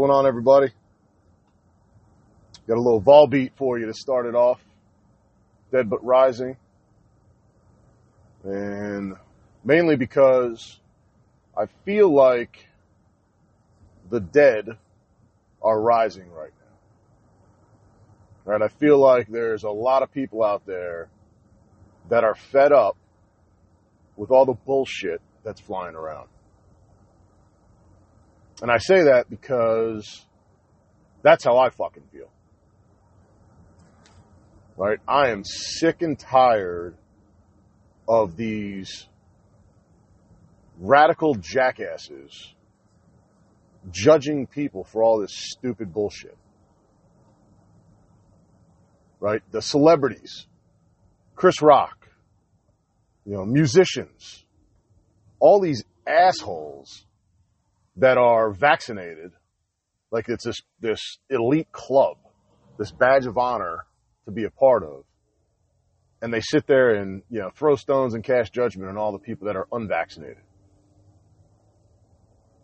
Going on, everybody? Got a little Volbeat for you to start it off. Dead but rising. And mainly because I feel like the dead are rising right now. Right? I feel like there's a lot of people out there that are fed up with all the bullshit that's flying around. And I say that because that's how I fucking feel. Right? I am sick and tired of these radical jackasses judging people for all this stupid bullshit. Right? The celebrities, Chris Rock, you know, musicians, all these assholes that are vaccinated, like it's this, this elite club, this badge of honor to be a part of. And they sit there and, you know, throw stones and cast judgment on all the people that are unvaccinated.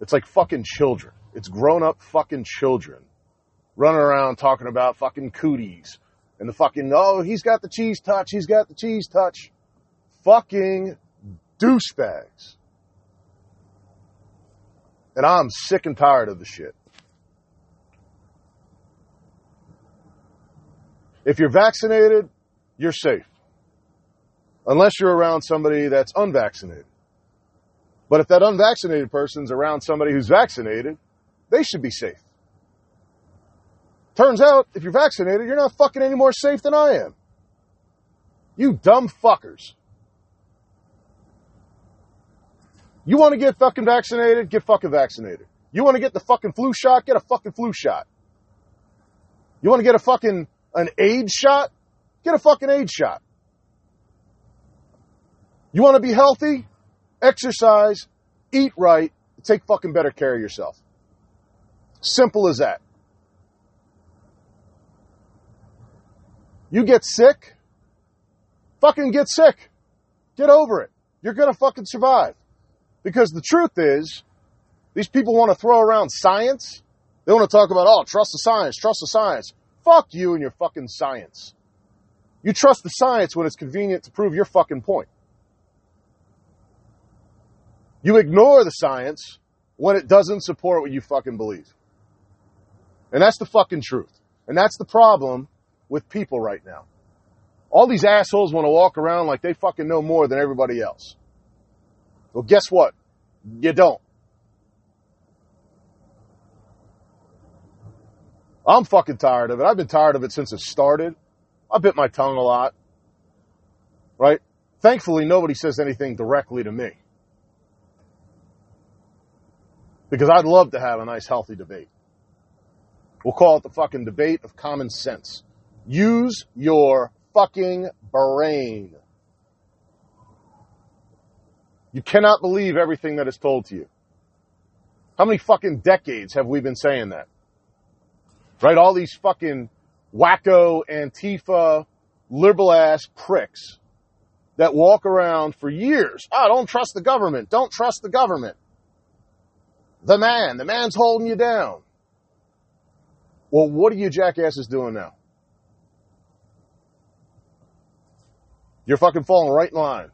It's like fucking children. It's grown up fucking children running around talking about fucking cooties and the fucking, oh, he's got the cheese touch. He's got the cheese touch. Fucking douchebags. And I'm sick and tired of the shit. If you're vaccinated, you're safe. Unless you're around somebody that's unvaccinated. But if that unvaccinated person's around somebody who's vaccinated, they should be safe. Turns out, if you're vaccinated, you're not fucking any more safe than I am. You dumb fuckers. You want to get fucking vaccinated? Get fucking vaccinated. You want to get the fucking flu shot? Get a fucking flu shot. You want to get a fucking an AIDS shot? Get a fucking AIDS shot. You want to be healthy? Exercise, eat right, take fucking better care of yourself. Simple as that. You get sick, fucking get sick. Get over it. You're gonna fucking survive. Because the truth is, these people want to throw around science. They want to talk about, oh, trust the science, trust the science. Fuck you and your fucking science. You trust the science when it's convenient to prove your fucking point. You ignore the science when it doesn't support what you fucking believe. And that's the fucking truth. And that's the problem with people right now. All these assholes want to walk around like they fucking know more than everybody else. Well, guess what? You don't. I'm fucking tired of it. I've been tired of it since it started. I bit my tongue a lot. Right? Thankfully, nobody says anything directly to me. Because I'd love to have a nice, healthy debate. We'll call it the fucking debate of common sense. Use your fucking brain. You cannot believe everything that is told to you. How many fucking decades have we been saying that? Right? All these fucking wacko, Antifa, liberal ass pricks that walk around for years. Oh, don't trust the government. Don't trust the government. The man, the man's holding you down. Well, what are you jackasses doing now? You're fucking falling right in line.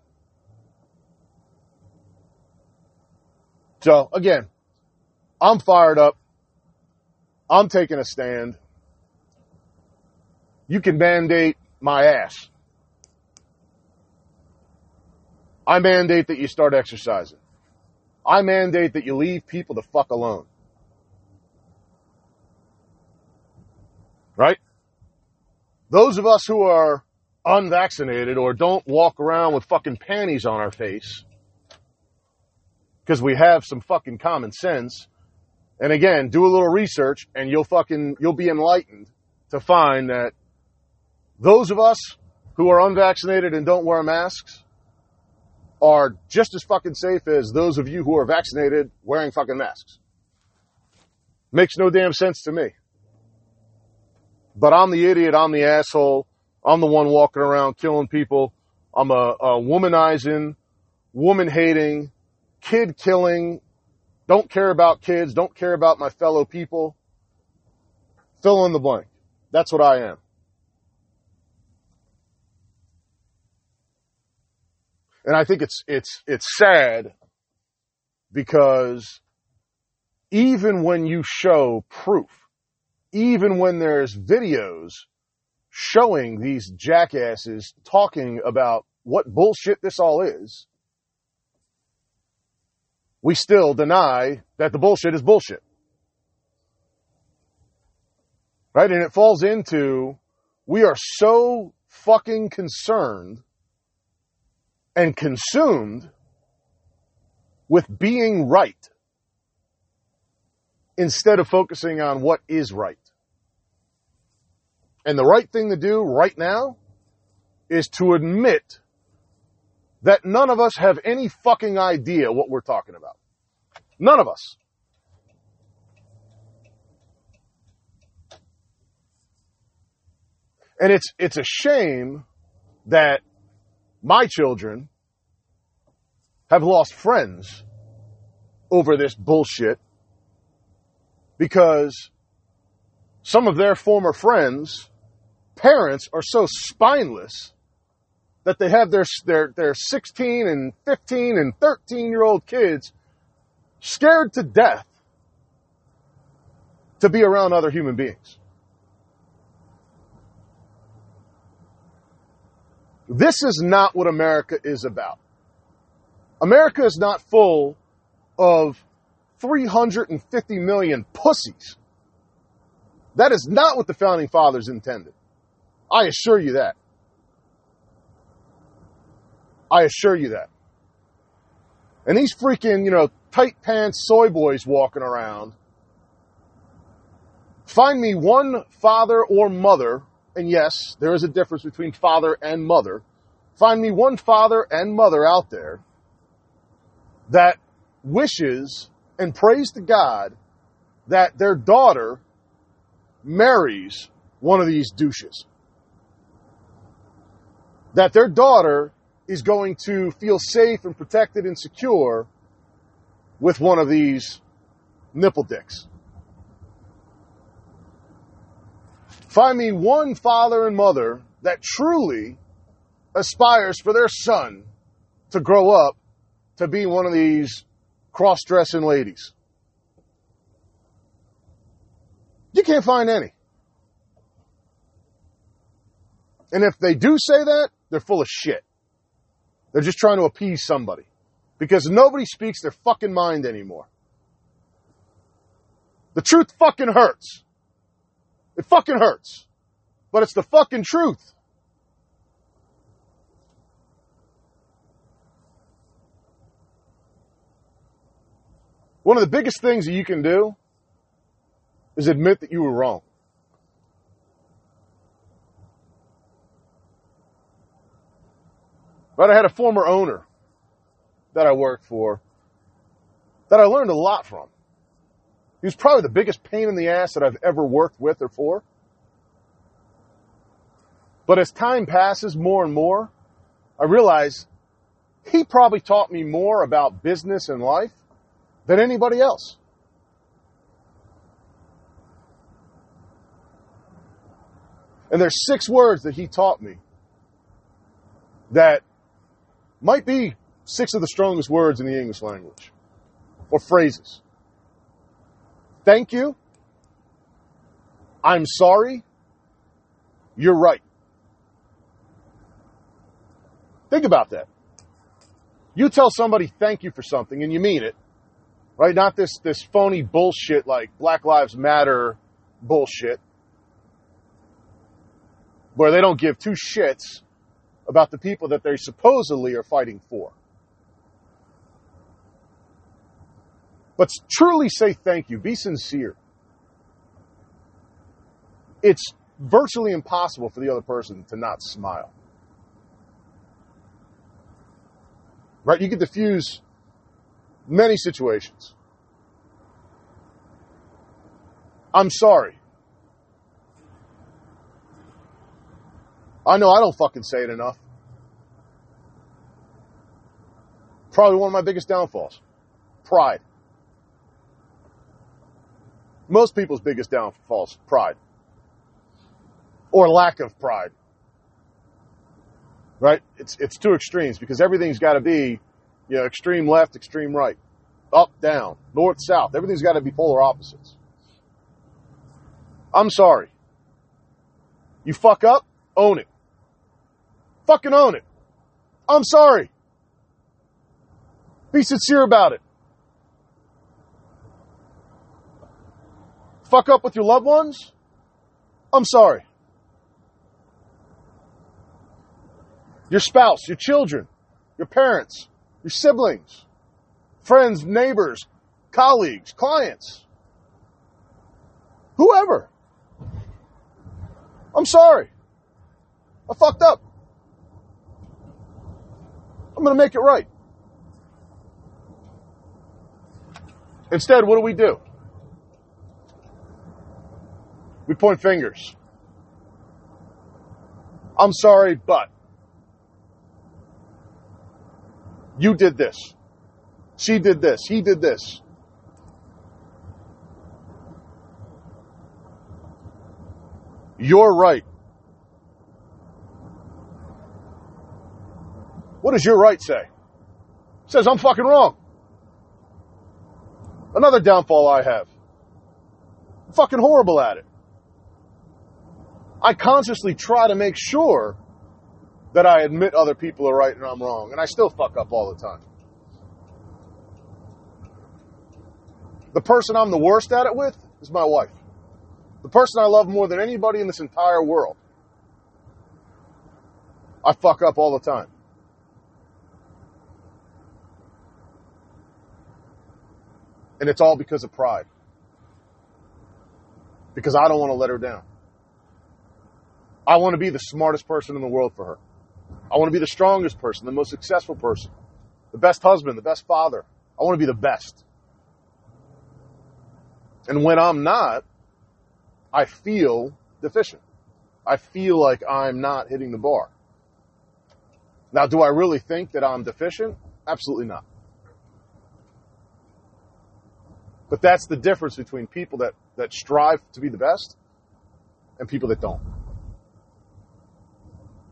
So again, I'm fired up. I'm taking a stand. You can mandate my ass. I mandate that you start exercising. I mandate that you leave people the fuck alone. Right? Those of us who are unvaccinated or don't walk around with fucking panties on our face because we have some fucking common sense. And again, do a little research and you'll fucking, you'll be enlightened to find that those of us who are unvaccinated and don't wear masks are just as fucking safe as those of you who are vaccinated wearing fucking masks. Makes no damn sense to me. But I'm the idiot, I'm the asshole, I'm the one walking around killing people. I'm a, a womanizing, woman hating, kid killing, don't care about kids, don't care about my fellow people, Fill in the blank. That's what I am. And I think it's, it's, it's sad because even when you show proof, even when there's videos showing these jackasses talking about what bullshit this all is, we still deny that the bullshit is bullshit. Right? And it falls into, we are so fucking concerned and consumed with being right instead of focusing on what is right. And the right thing to do right now is to admit that none of us have any fucking idea what we're talking about. None of us. And it's, it's a shame that my children have lost friends over this bullshit because some of their former friends, parents are so spineless that they have their, their, their 16 and 15 and 13 year old kids scared to death to be around other human beings. This is not what America is about. America is not full of 350 million pussies. That is not what the founding fathers intended. I assure you that. I assure you that. And these freaking, you know, tight pants soy boys walking around, find me one father or mother and yes, there is a difference between father and mother. Find me one father and mother out there that wishes and prays to God that their daughter marries one of these douches. That their daughter is going to feel safe and protected and secure with one of these nipple dicks. Find me one father and mother that truly aspires for their son to grow up to be one of these cross dressing ladies. You can't find any. And if they do say that, they're full of shit. They're just trying to appease somebody because nobody speaks their fucking mind anymore. The truth fucking hurts. It fucking hurts. But it's the fucking truth. One of the biggest things that you can do is admit that you were wrong. But I had a former owner that I worked for that I learned a lot from. He was probably the biggest pain in the ass that I've ever worked with or for. But as time passes more and more, I realize he probably taught me more about business and life than anybody else. And there's six words that he taught me that might be six of the strongest words in the English language or phrases thank you, I'm sorry, you're right. Think about that. You tell somebody thank you for something and you mean it, right? Not this, this phony bullshit like Black Lives Matter bullshit where they don't give two shits about the people that they supposedly are fighting for. But truly say thank you. Be sincere. It's virtually impossible for the other person to not smile. Right? You can diffuse many situations. I'm sorry. I know I don't fucking say it enough. Probably one of my biggest downfalls. Pride. Most people's biggest downfalls, pride. or lack of pride. Right? It's it's two extremes because everything's got to be, you know, extreme left, extreme right, up, down, north, south. Everything's got to be polar opposites. I'm sorry. You fuck up, own it. Fucking own it. I'm sorry. Be sincere about it. Fuck up with your loved ones? I'm sorry. Your spouse, your children, your parents, your siblings, friends, neighbors, colleagues, clients, whoever. I'm sorry. I fucked up. I'm going to make it right. Instead, what do we do? We point fingers. I'm sorry, but you did this. She did this. He did this. You're right. What does your right say? It says I'm fucking wrong. Another downfall I have. I'm fucking horrible at it. I consciously try to make sure that I admit other people are right and I'm wrong, and I still fuck up all the time. The person I'm the worst at it with is my wife. The person I love more than anybody in this entire world. I fuck up all the time. And it's all because of pride. Because I don't want to let her down. I want to be the smartest person in the world for her. I want to be the strongest person, the most successful person, the best husband, the best father. I want to be the best. And when I'm not, I feel deficient. I feel like I'm not hitting the bar. Now, do I really think that I'm deficient? Absolutely not. But that's the difference between people that, that strive to be the best and people that don't.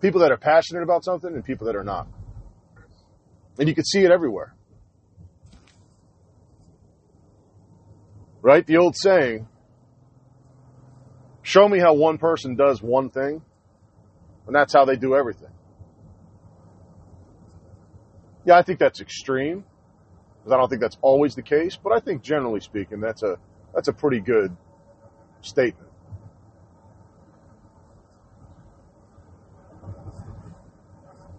People that are passionate about something and people that are not. And you can see it everywhere. Right? The old saying, show me how one person does one thing, and that's how they do everything. Yeah, I think that's extreme, because I don't think that's always the case, but I think generally speaking, that's a that's a pretty good statement.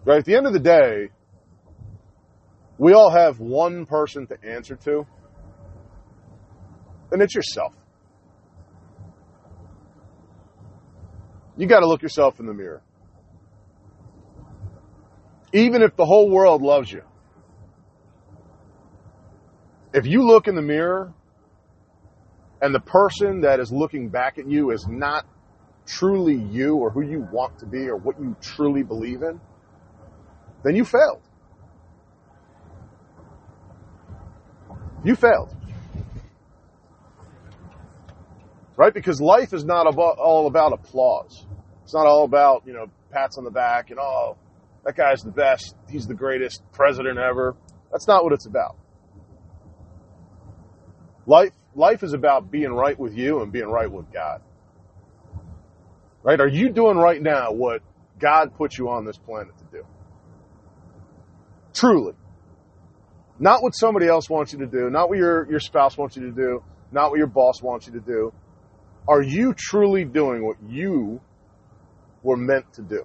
Right? At the end of the day, we all have one person to answer to, and it's yourself. You got to look yourself in the mirror. Even if the whole world loves you, if you look in the mirror and the person that is looking back at you is not truly you or who you want to be or what you truly believe in, then you failed. You failed. Right? Because life is not about, all about applause. It's not all about, you know, pats on the back and, oh, that guy's the best. He's the greatest president ever. That's not what it's about. Life, life is about being right with you and being right with God. Right? Are you doing right now what God put you on this planet to do? Truly. Not what somebody else wants you to do, not what your, your spouse wants you to do, not what your boss wants you to do. Are you truly doing what you were meant to do?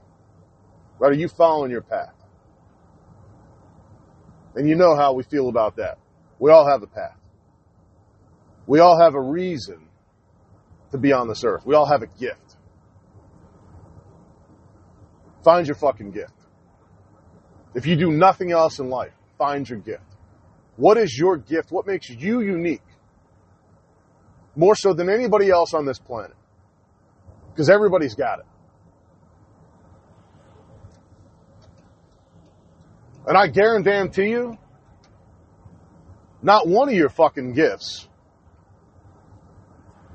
Right? Are you following your path? And you know how we feel about that. We all have a path. We all have a reason to be on this earth. We all have a gift. Find your fucking gift. If you do nothing else in life, find your gift. What is your gift? What makes you unique? More so than anybody else on this planet. Because everybody's got it. And I guarantee you, not one of your fucking gifts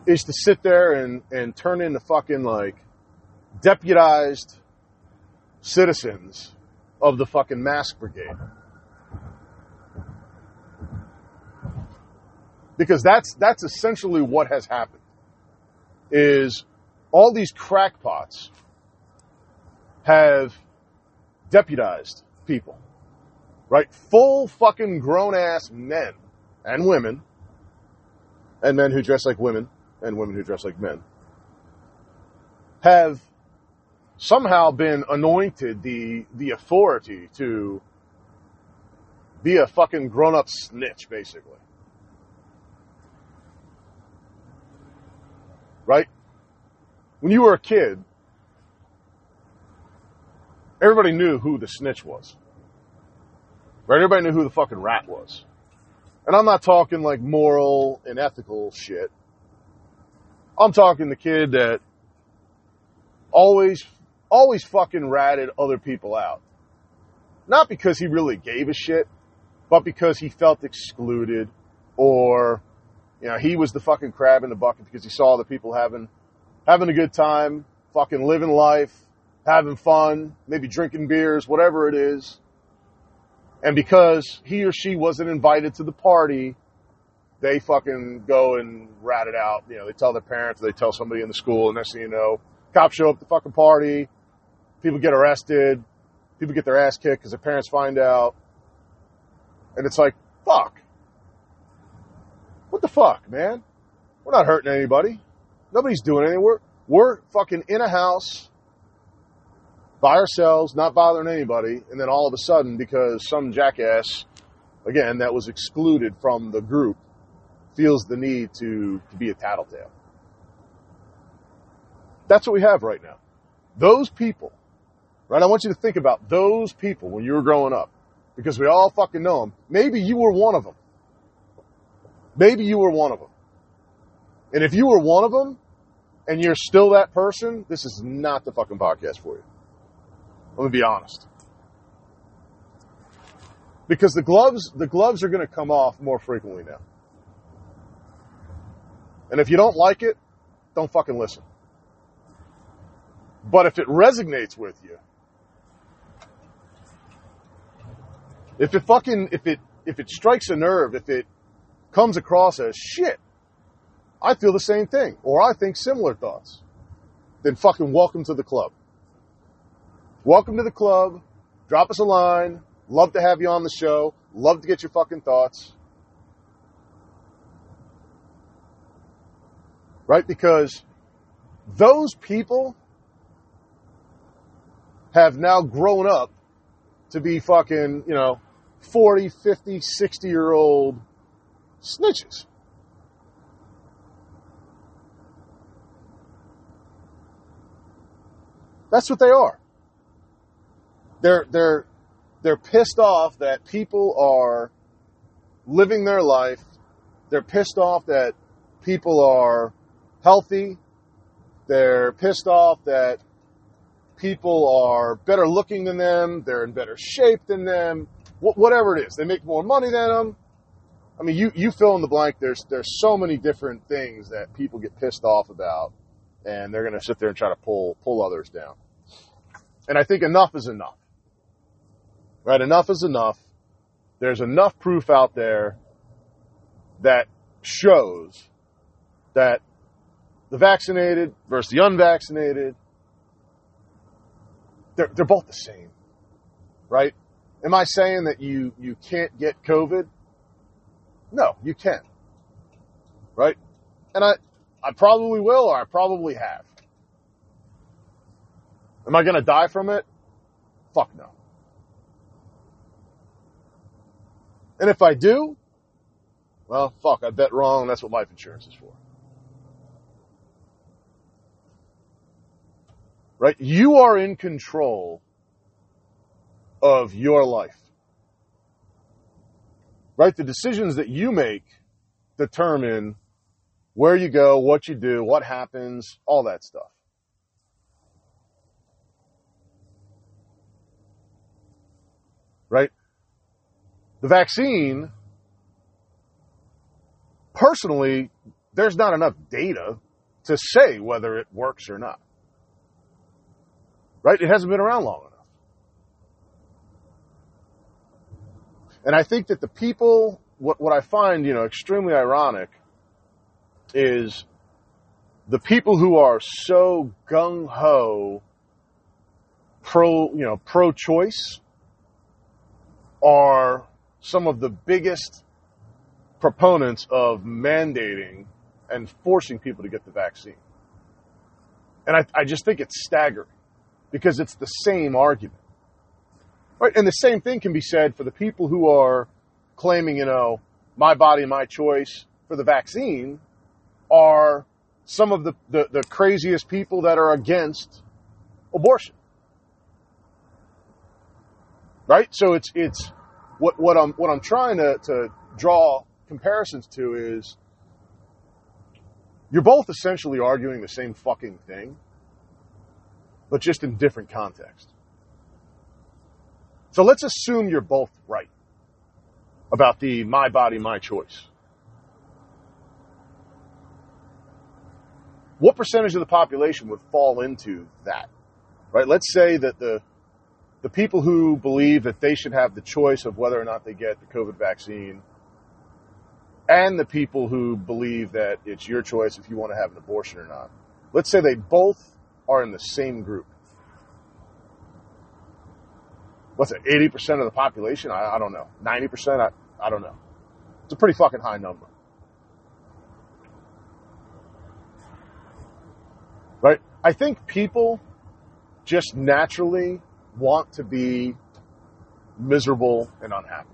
is to sit there and, and turn into fucking like deputized citizens of the fucking mask brigade. Because that's that's essentially what has happened. Is all these crackpots have deputized people. Right? Full fucking grown ass men and women and men who dress like women and women who dress like men have somehow been anointed the the authority to be a fucking grown up snitch, basically. Right? When you were a kid, everybody knew who the snitch was. Right? Everybody knew who the fucking rat was. And I'm not talking like moral and ethical shit. I'm talking the kid that always, always fucking ratted other people out. Not because he really gave a shit, but because he felt excluded or, you know, he was the fucking crab in the bucket because he saw the people having, having a good time, fucking living life, having fun, maybe drinking beers, whatever it is. And because he or she wasn't invited to the party, they fucking go and rat it out. You know, they tell their parents, they tell somebody in the school, and next thing you know, cops show up at the fucking party, people get arrested, people get their ass kicked because their parents find out. And it's like, fuck. What the fuck, man? We're not hurting anybody. Nobody's doing anything. We're, we're fucking in a house by ourselves, not bothering anybody, and then all of a sudden, because some jackass, again, that was excluded from the group, feels the need to, to be a tattletale. That's what we have right now. Those people, right? I want you to think about those people when you were growing up, because we all fucking know them. Maybe you were one of them. Maybe you were one of them. And if you were one of them, and you're still that person, this is not the fucking podcast for you. Let me be honest. Because the gloves, the gloves are going to come off more frequently now. And if you don't like it, don't fucking listen. But if it resonates with you, if it fucking, if it, if it strikes a nerve, if it comes across as shit, I feel the same thing, or I think similar thoughts, then fucking welcome to the club. Welcome to the club. Drop us a line. Love to have you on the show. Love to get your fucking thoughts. Right? Because those people have now grown up to be fucking, you know, 40, 50, 60 year old snitches. That's what they are. They're, they're, they're pissed off that people are living their life. They're pissed off that people are healthy. They're pissed off that people are better looking than them. They're in better shape than them. Wh- whatever it is, they make more money than them. I mean, you, you fill in the blank. There's there's so many different things that people get pissed off about, and they're going to sit there and try to pull pull others down. And I think enough is enough. Right? Enough is enough. There's enough proof out there that shows that the vaccinated versus the unvaccinated, they're, they're both the same. Right? Am I saying that you, you can't get COVID? No, you can. Right? And I, I probably will or I probably have. Am I going to die from it? Fuck no. And if I do, well, fuck, I bet wrong. That's what life insurance is for. Right? You are in control of your life. Right? The decisions that you make determine where you go, what you do, what happens, all that stuff. Right? The vaccine, personally, there's not enough data to say whether it works or not. Right? It hasn't been around long enough. And I think that the people, what, what I find, you know, extremely ironic is the people who are so gung ho pro, you know, pro choice are some of the biggest proponents of mandating and forcing people to get the vaccine. And I, I just think it's staggering because it's the same argument. Right? And the same thing can be said for the people who are claiming, you know, my body, my choice for the vaccine are some of the, the, the craziest people that are against abortion. Right? So it's, it's, what, what I'm, what I'm trying to, to draw comparisons to is you're both essentially arguing the same fucking thing, but just in different context. So let's assume you're both right about the my body, my choice. What percentage of the population would fall into that? Right? Let's say that the the people who believe that they should have the choice of whether or not they get the COVID vaccine and the people who believe that it's your choice if you want to have an abortion or not. Let's say they both are in the same group. What's it, 80% of the population? I, I don't know. 90%? I, I don't know. It's a pretty fucking high number. Right? I think people just naturally want to be miserable and unhappy.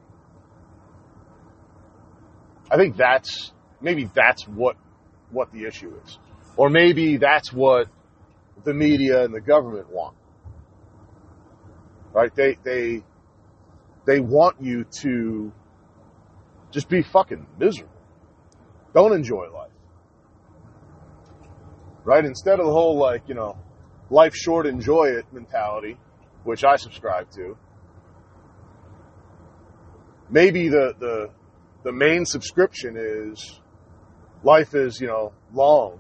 I think that's maybe that's what what the issue is. Or maybe that's what the media and the government want. Right? They they they want you to just be fucking miserable. Don't enjoy life. Right? Instead of the whole like, you know, life short, enjoy it mentality, which I subscribe to. Maybe the, the, the main subscription is life is, you know, long.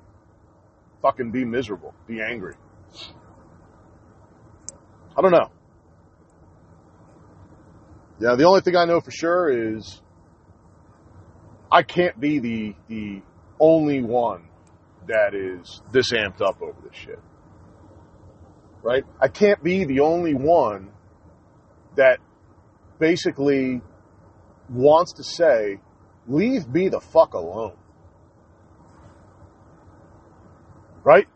Fucking be miserable. Be angry. I don't know. Yeah, the only thing I know for sure is I can't be the the only one that is this amped up over this shit right? I can't be the only one that basically wants to say, leave me the fuck alone. Right?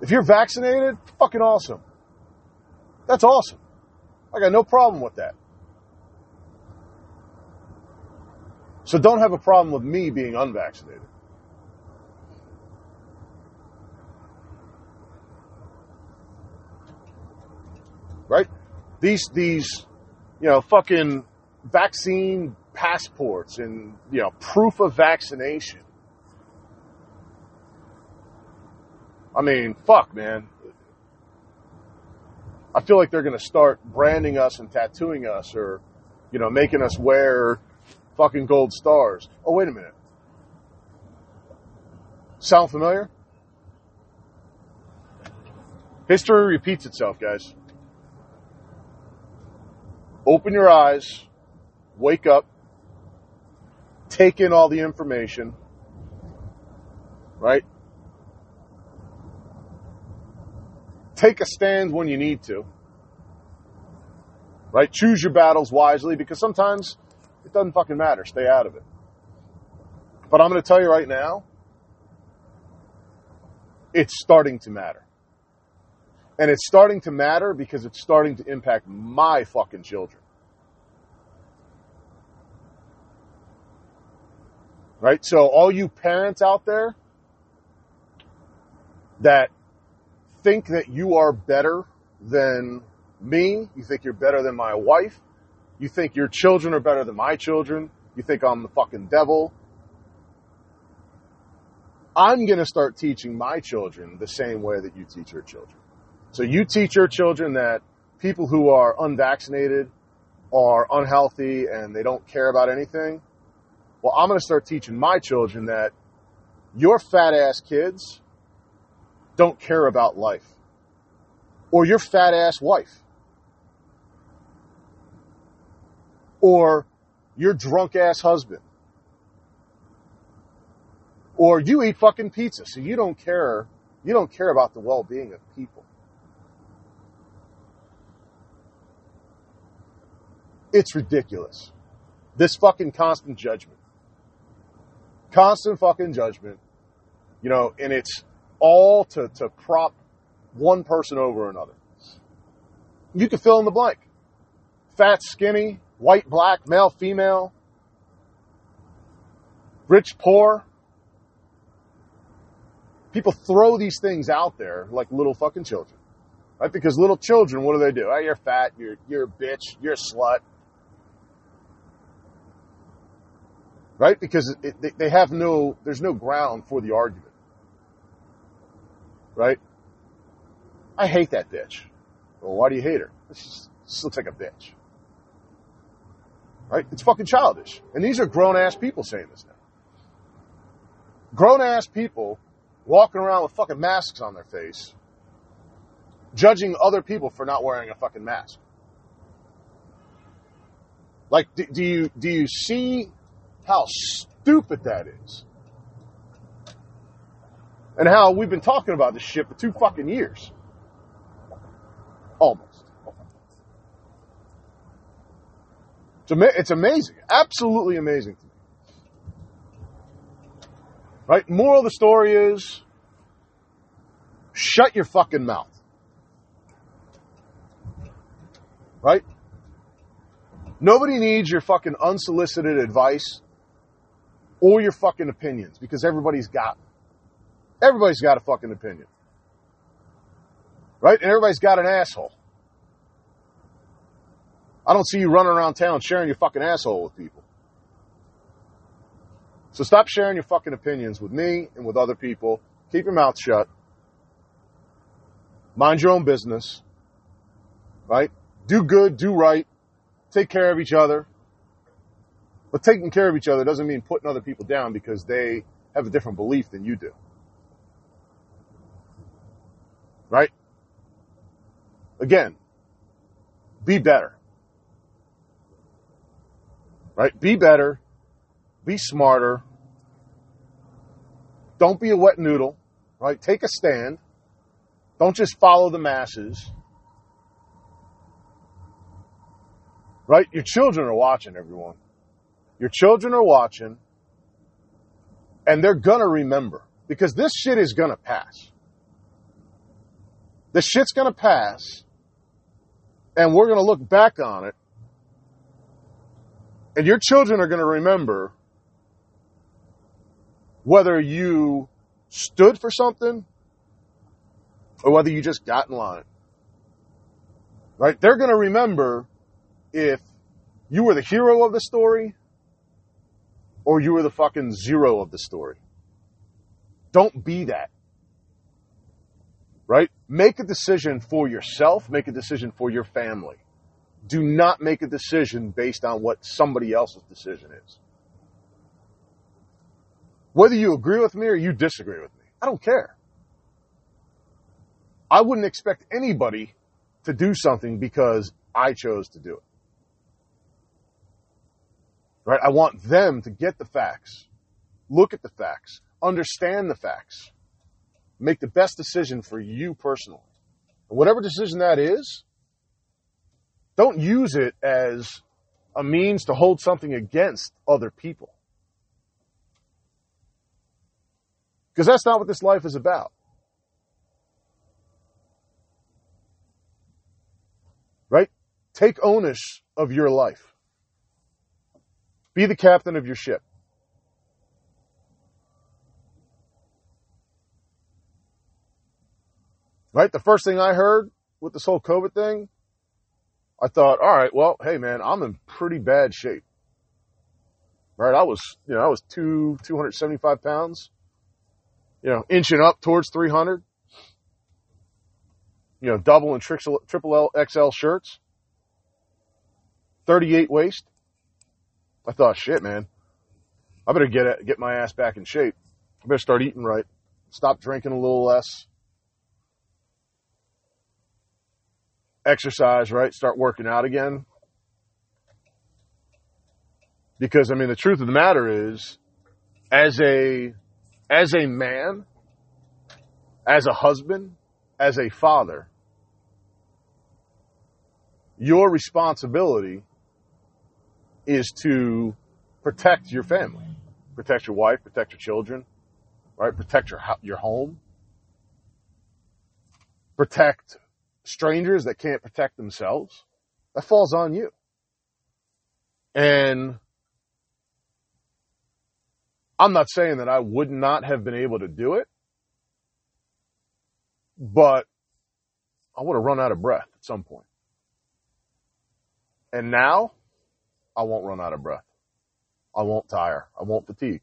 If you're vaccinated, fucking awesome. That's awesome. I got no problem with that. So don't have a problem with me being unvaccinated. right? These these you know fucking vaccine passports and you know proof of vaccination. I mean, fuck, man. I feel like they're going to start branding us and tattooing us or, you know, making us wear fucking gold stars. Oh, wait a minute. Sound familiar? History repeats itself, guys open your eyes, wake up, take in all the information, right? Take a stand when you need to, right? Choose your battles wisely because sometimes it doesn't fucking matter. Stay out of it. But I'm going to tell you right now, it's starting to matter. And it's starting to matter because it's starting to impact my fucking children. Right? So, all you parents out there that think that you are better than me, you think you're better than my wife, you think your children are better than my children, you think I'm the fucking devil. I'm going to start teaching my children the same way that you teach your children. So you teach your children that people who are unvaccinated are unhealthy and they don't care about anything. Well, I'm going to start teaching my children that your fat ass kids don't care about life. or your fat ass wife, or your drunk ass husband, or you eat fucking pizza, so you don't care, you don't care about the well-being of people. It's ridiculous. This fucking constant judgment. Constant fucking judgment. You know, and it's all to, to prop one person over another. You can fill in the blank. Fat, skinny, white, black, male, female, rich, poor. People throw these things out there like little fucking children. Right? Because little children, what do they do? Oh, you're fat, you're, you're a bitch, you're a slut. Right? Because it, they have no, there's no ground for the argument. Right? I hate that bitch. Well, why do you hate her? She looks like a bitch. Right? It's fucking childish. And these are grown ass people saying this now. Grown ass people walking around with fucking masks on their face, judging other people for not wearing a fucking mask. Like, do, do you do you see how stupid that is? And how we've been talking about this shit for two fucking years. Almost. It's, ama- it's amazing. Absolutely amazing. Right? Moral of the story is shut your fucking mouth. Right? Nobody needs your fucking unsolicited advice or your fucking opinions because everybody's got everybody's got a fucking opinion. Right? And everybody's got an asshole. I don't see you running around town sharing your fucking asshole with people. So stop sharing your fucking opinions with me and with other people. Keep your mouth shut. Mind your own business. Right? Do good, do right. Take care of each other. But taking care of each other doesn't mean putting other people down because they have a different belief than you do. Right? Again, be better. Right? Be better. Be smarter. Don't be a wet noodle. Right? Take a stand. Don't just follow the masses. Right? Your children are watching, everyone. Your children are watching, and they're gonna remember because this shit is gonna pass. This shit's gonna pass, and we're gonna look back on it, and your children are gonna remember whether you stood for something or whether you just got in line. Right? They're gonna remember if you were the hero of the story or you were the fucking zero of the story. Don't be that. Right? Make a decision for yourself, make a decision for your family. Do not make a decision based on what somebody else's decision is. Whether you agree with me or you disagree with me, I don't care. I wouldn't expect anybody to do something because I chose to do it. Right? I want them to get the facts, look at the facts, understand the facts, make the best decision for you personally. And whatever decision that is, don't use it as a means to hold something against other people. Because that's not what this life is about. Right? Take onus of your life. Be the captain of your ship. Right? The first thing I heard with this whole COVID thing, I thought, all right, well, hey man, I'm in pretty bad shape. Right? I was, you know, I was two, 275 pounds, you know, inching up towards 300, you know, double and triple, triple XL shirts, 38 waist. I thought, shit, man, I better get, get my ass back in shape. I better start eating right. Stop drinking a little less exercise, right? Start working out again. Because I mean, the truth of the matter is, as a, as a man, as a husband, as a father, your responsibility is to protect your family, protect your wife, protect your children, right? Protect your your home, protect strangers that can't protect themselves. That falls on you. And I'm not saying that I would not have been able to do it, but I would have run out of breath at some point. And now I won't run out of breath. I won't tire. I won't fatigue.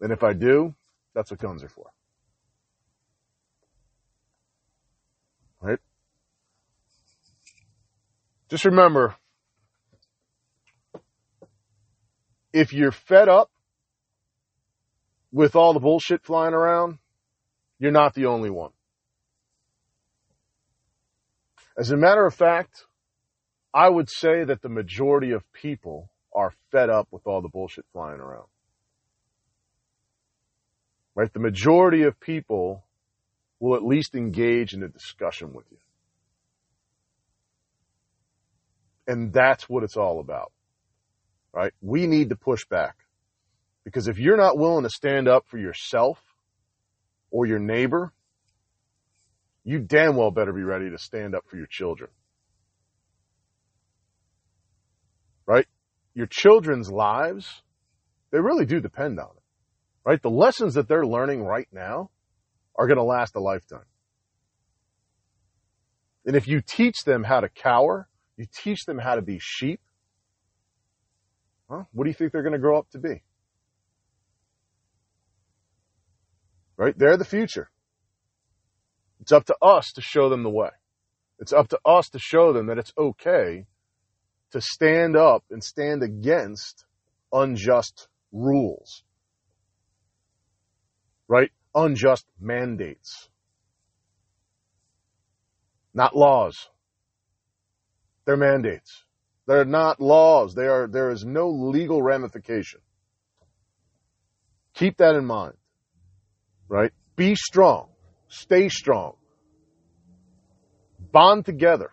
And if I do, that's what guns are for. Right? Just remember, if you're fed up with all the bullshit flying around, you're not the only one. As a matter of fact, I would say that the majority of people are fed up with all the bullshit flying around. Right? The majority of people will at least engage in a discussion with you. And that's what it's all about. Right? We need to push back. Because if you're not willing to stand up for yourself or your neighbor, you damn well better be ready to stand up for your children. Right? Your children's lives, they really do depend on it. Right? The lessons that they're learning right now are going to last a lifetime. And if you teach them how to cower, you teach them how to be sheep, huh? what do you think they're going to grow up to be? Right? They're the future. It's up to us to show them the way. It's up to us to show them that it's okay to stand up and stand against unjust rules. Right? Unjust mandates. Not laws. They're mandates. They're not laws. They are, there is no legal ramification. Keep that in mind right? Be strong. Stay strong. Bond together.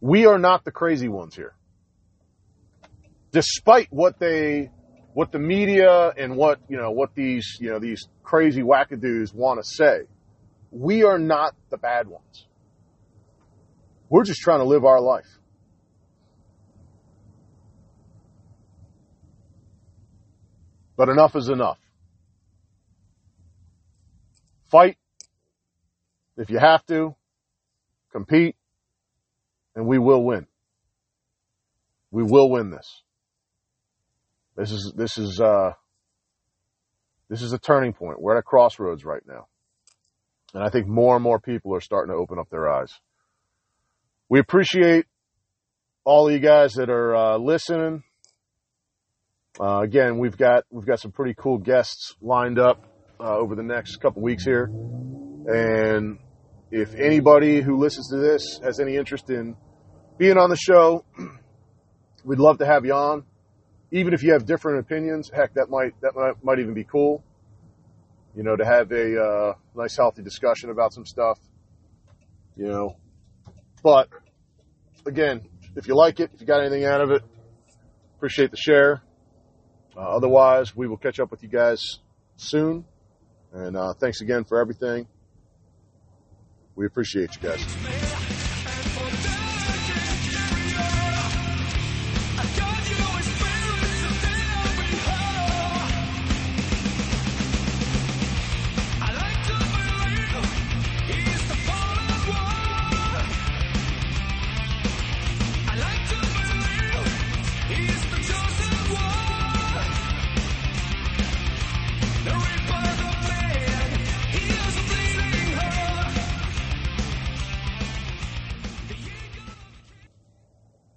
We are not the crazy ones here. Despite what they, what the media and what, you know, what these, you know, these crazy wackadoos want to say, we are not the bad ones. We're just trying to live our life. But enough is enough. Fight if you have to, compete, and we will win. We will win this. This is, this is, uh, this is a turning point. We're at a crossroads right now. And I think more and more people are starting to open up their eyes. We appreciate all of you guys that are uh, listening. Uh, again, we've got we've got some pretty cool guests lined up uh, over the next couple weeks here. And if anybody who listens to this has any interest in being on the show, we'd love to have you on. Even if you have different opinions, heck, that might that might, might even be cool. You know, to have a uh, nice, healthy discussion about some stuff. You know, but again, if you like it, if you got anything out of it, appreciate the share. Uh, otherwise, we will catch up with you guys soon. And uh, thanks again for everything. We appreciate you guys.